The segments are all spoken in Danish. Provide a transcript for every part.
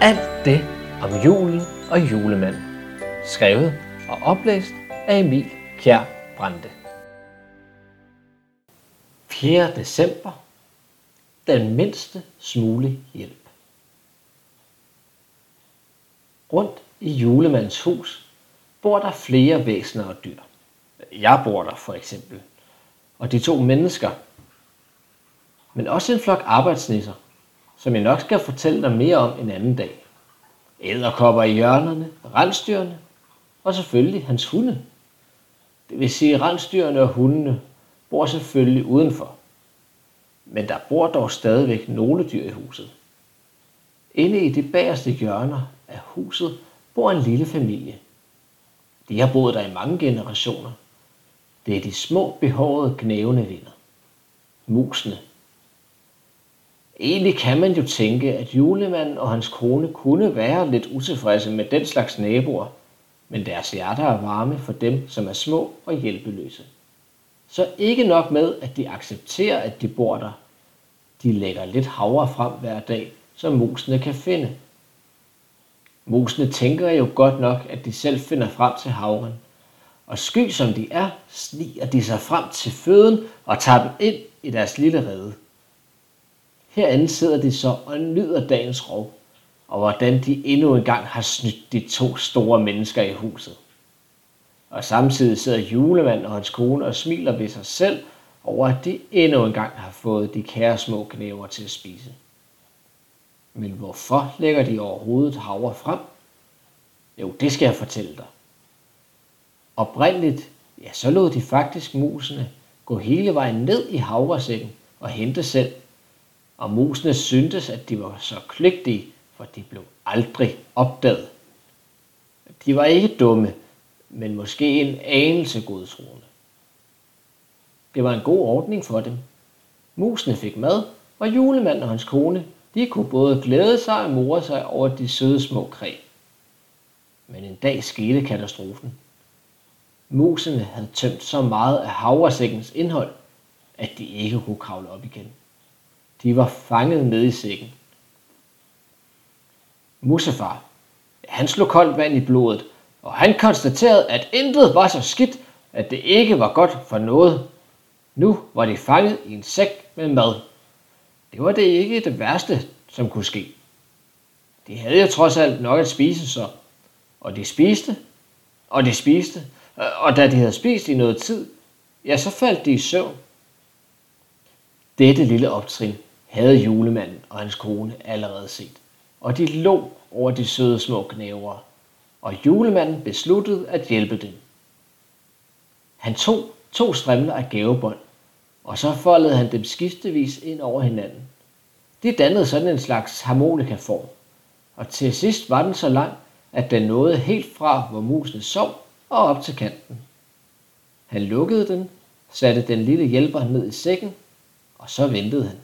Alt det om julen og julemanden. Skrevet og oplæst af Emil Kjær Brande. 4. december. Den mindste smule hjælp. Rundt i julemandens hus bor der flere væsener og dyr. Jeg bor der for eksempel. Og de to mennesker. Men også en flok arbejdsnisser, som jeg nok skal fortælle dig mere om en anden dag. Æderkopper i hjørnerne, rensdyrene og selvfølgelig hans hunde. Det vil sige, at rensdyrene og hundene bor selvfølgelig udenfor. Men der bor dog stadigvæk nogle dyr i huset. Inde i de bagerste hjørner af huset bor en lille familie. De har boet der i mange generationer. Det er de små, behårede, knævende vinder. Musene. Egentlig kan man jo tænke, at julemanden og hans kone kunne være lidt utilfredse med den slags naboer, men deres hjerter er varme for dem, som er små og hjælpeløse. Så ikke nok med, at de accepterer, at de bor der. De lægger lidt havre frem hver dag, som musene kan finde. Musene tænker jo godt nok, at de selv finder frem til havren. Og sky som de er, sniger de sig frem til føden og tager dem ind i deres lille rede. Herinde sidder de så og nyder dagens rov, og hvordan de endnu engang har snydt de to store mennesker i huset. Og samtidig sidder julemanden og hans kone og smiler ved sig selv over, at de endnu engang har fået de kære små knæver til at spise. Men hvorfor lægger de overhovedet havre frem? Jo, det skal jeg fortælle dig. Oprindeligt, ja, så lod de faktisk musene gå hele vejen ned i havresækken og hente selv. Og musene syntes, at de var så kløgtige, for de blev aldrig opdaget. De var ikke dumme, men måske en anelse godtroende. Det var en god ordning for dem. Musene fik mad, og julemanden og hans kone, de kunne både glæde sig og more sig over de søde små kræ. Men en dag skete katastrofen. Musene havde tømt så meget af havresækkens indhold, at de ikke kunne kravle op igen. De var fanget nede i sækken. Musefar, han slog koldt vand i blodet, og han konstaterede, at intet var så skidt, at det ikke var godt for noget. Nu var de fanget i en sæk med mad. Det var det ikke det værste, som kunne ske. De havde jo trods alt nok at spise så, og de spiste, og de spiste, og da de havde spist i noget tid, ja, så faldt de i søvn. Dette lille optrin havde julemanden og hans kone allerede set, og de lå over de søde små knæver, og julemanden besluttede at hjælpe dem. Han tog to strimler af gavebånd, og så foldede han dem skiftevis ind over hinanden. De dannede sådan en slags harmonikaform, og til sidst var den så lang, at den nåede helt fra, hvor musene sov, og op til kanten. Han lukkede den, satte den lille hjælper ned i sækken, og så ventede han.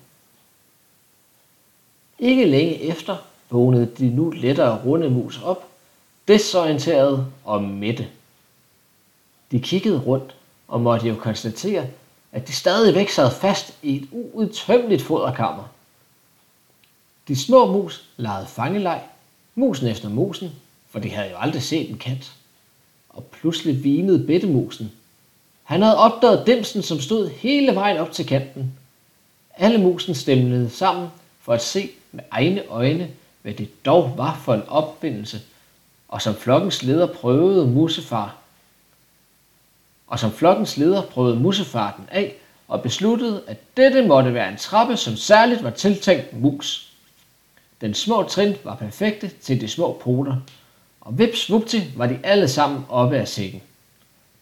Ikke længe efter vågnede de nu lettere runde mus op, desorienterede og mætte. De kiggede rundt og måtte jo konstatere, at de stadigvæk sad fast i et uudtømmeligt foderkammer. De små mus legede fangeleg, musen efter musen, for de havde jo aldrig set en kat. Og pludselig vinede bedtemusen. Han havde opdaget dimsen, som stod hele vejen op til kanten. Alle musen stemlede sammen for at se med egne øjne, hvad det dog var for en opfindelse, og som flokkens leder prøvede musefar. Og som flokkens leder prøvede musefar den af, og besluttede, at dette måtte være en trappe, som særligt var tiltænkt mus. Den små trin var perfekte til de små poter, og vips vupti var de alle sammen oppe af sækken.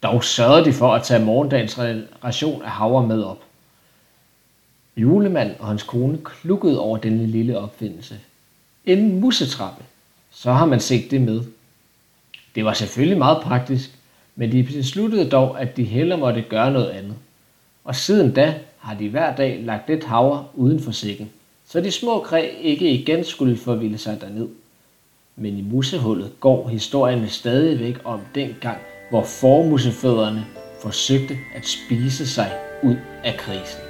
Dog sørgede de for at tage morgendagens ration af havre med op. Julemanden og hans kone klukkede over denne lille opfindelse. En musetrappe. Så har man set det med. Det var selvfølgelig meget praktisk, men de besluttede dog, at de hellere måtte gøre noget andet. Og siden da har de hver dag lagt lidt havre uden for sækken, så de små kræ ikke igen skulle forvilde sig derned. Men i musehullet går historien stadigvæk om den gang, hvor formusefødderne forsøgte at spise sig ud af krisen.